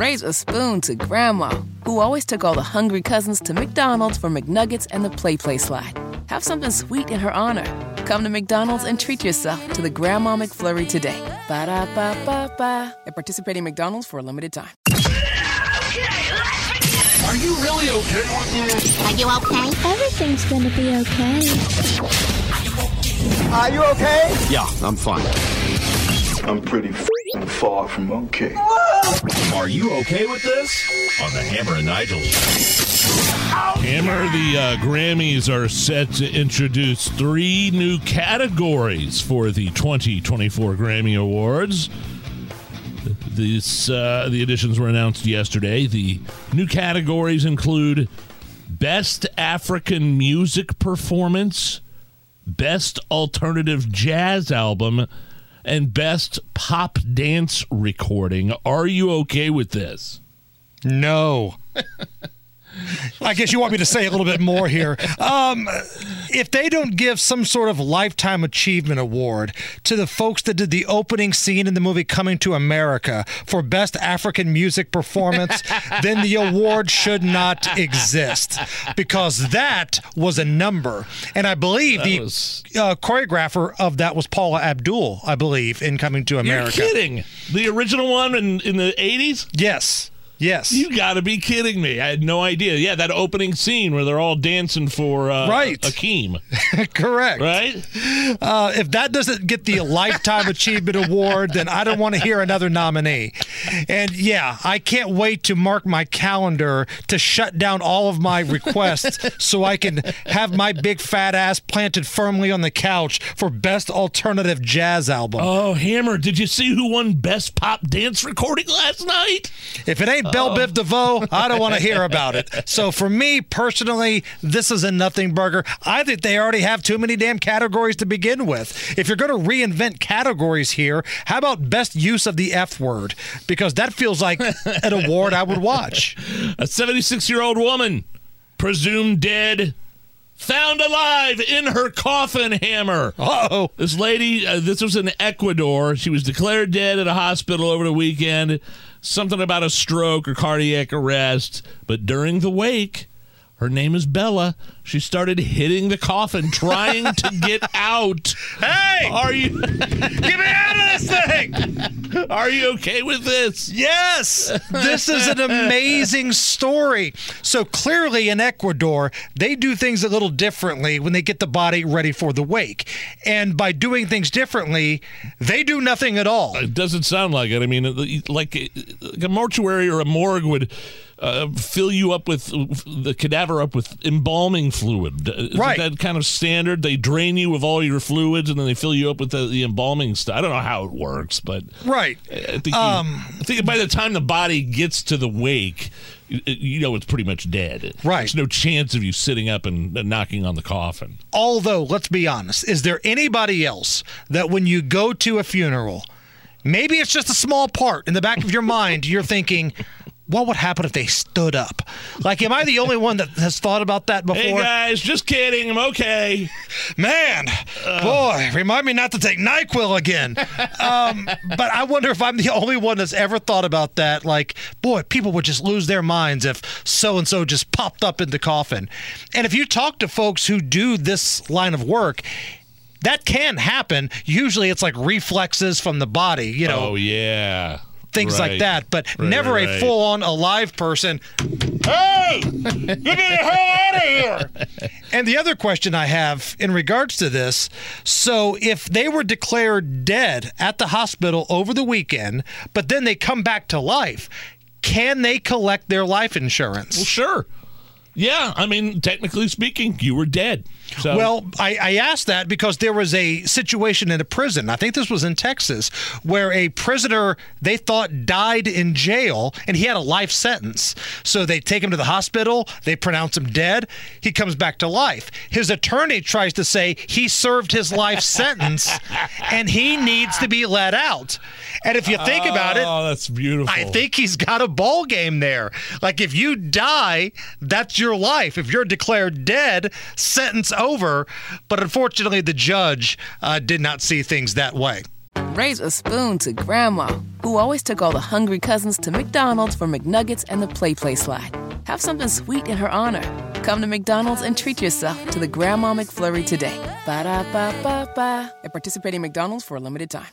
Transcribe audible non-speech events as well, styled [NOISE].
raise a spoon to Grandma, who always took all the hungry cousins to McDonald's for McNuggets and the PlayPlace slide. Have something sweet in her honor. Come to McDonald's and treat yourself to the Grandma McFlurry today. Ba da ba ba ba. At participating McDonald's for a limited time. Are you really okay? Are you okay? Everything's gonna be okay. Are you okay? Yeah, I'm fine. I'm pretty f***ing far from okay. Are you okay with this? On the Hammer and Nigel show. Hammer, the uh, Grammys are set to introduce three new categories for the 2024 Grammy Awards. This, uh, the additions were announced yesterday. The new categories include Best African Music Performance, Best Alternative Jazz Album, and Best Pop Dance Recording. Are you okay with this? No. [LAUGHS] I guess you want me to say a little bit more here. Um, if they don't give some sort of lifetime achievement award to the folks that did the opening scene in the movie Coming to America for best African music performance, then the award should not exist because that was a number. And I believe That the was- uh, choreographer of that was Paula Abdul, I believe, in Coming to America. You're kidding. The original one in, in the 80s? Yes. Yes. You got to be kidding me. I had no idea. Yeah, that opening scene where they're all dancing for uh, Right. Akeem, [LAUGHS] Correct. right? Uh, if that doesn't get the Lifetime Achievement Award, then I don't want to hear another nominee. And yeah, I can't wait to mark my calendar to shut down all of my requests [LAUGHS] so I can have my big fat ass planted firmly on the couch for Best Alternative Jazz Album. Oh, Hammer, did you see who won Best Pop Dance Recording last night? If it ain't Belle Biv DeVoe, I don't want to hear about it. So for me personally, this is a nothing burger. I think they already have too many damn categories to begin with. If you're going to reinvent categories here, how about best use of the F word? Because that feels like an award I would watch. [LAUGHS] A 76 year old woman, presumed dead, found alive in her coffin, Hammer. Oh. This lady, uh, this was in Ecuador. She was declared dead at a hospital over the weekend. Something about a stroke or cardiac arrest. But during the wake, her name is Bella. She started hitting the coffin, trying to get [LAUGHS] out. Hey! Are you [LAUGHS] Get me out of this thing! are you okay with this? Yes, this is an amazing story. So clearly in Ecuador, they do things a little differently when they get the body ready for the wake. And by doing things differently, they do nothing at all. It doesn't sound like it. I mean, like, a mortuary or a morgue would uh, fill you up with the cadaver up with embalming fluid. Isn't Right. that kind of standard? They drain you of all your fluids and then they fill you up with the, the embalming stuff. I don't know how it works, but Right. I think, you- Um, I think by the time the body gets to the wake, you, you know it's pretty much dead. Right. There's no chance of you sitting up and knocking on the coffin. Although, let's be honest, is there anybody else that when you go to a funeral, maybe it's just a small part in the back of your mind, you're thinking, what would happen if they stood up? Like, am I the only one that has thought about that before? Hey guys, just kidding. I'm okay. Man, boy, remind me not to take NyQuil again. Um, but I wonder if I'm the only one that's ever thought about that. Like, boy, people would just lose their minds if so and so just popped up in the coffin. And if you talk to folks who do this line of work, that can happen. Usually it's like reflexes from the body, you know, Oh yeah. Things like that, but Right, never right, a right. full on alive person. Hey, get me the hell out of here. [LAUGHS] And the other question I have in regards to this so if they were declared dead at the hospital over the weekend, but then they come back to life, can they collect their life insurance? Well, sure. Yeah, I mean, technically speaking, you were dead. So Well, I, I asked that because there was a situation in a prison. I think this was in Texas, where a prisoner they thought died in jail and he had a life sentence. So they take him to the hospital, they pronounce him dead. He comes back to life. His attorney tries to say he served his life sentence [LAUGHS] and he needs to be let out. And if you think about it, Oh, that's beautiful. I think he's got a ball game there. Like if you die, that's your life. If you're declared dead, sentence over. But unfortunately, the judge uh, did not see things that way. Raise a spoon to Grandma, who always took all the hungry cousins to McDonald's for McNuggets and the PlayPlace slide. Have something sweet in her honor. Come to McDonald's and treat yourself to the Grandma McFlurry today. Ba da ba ba ba. At participating McDonald's for a limited time.